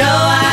show. I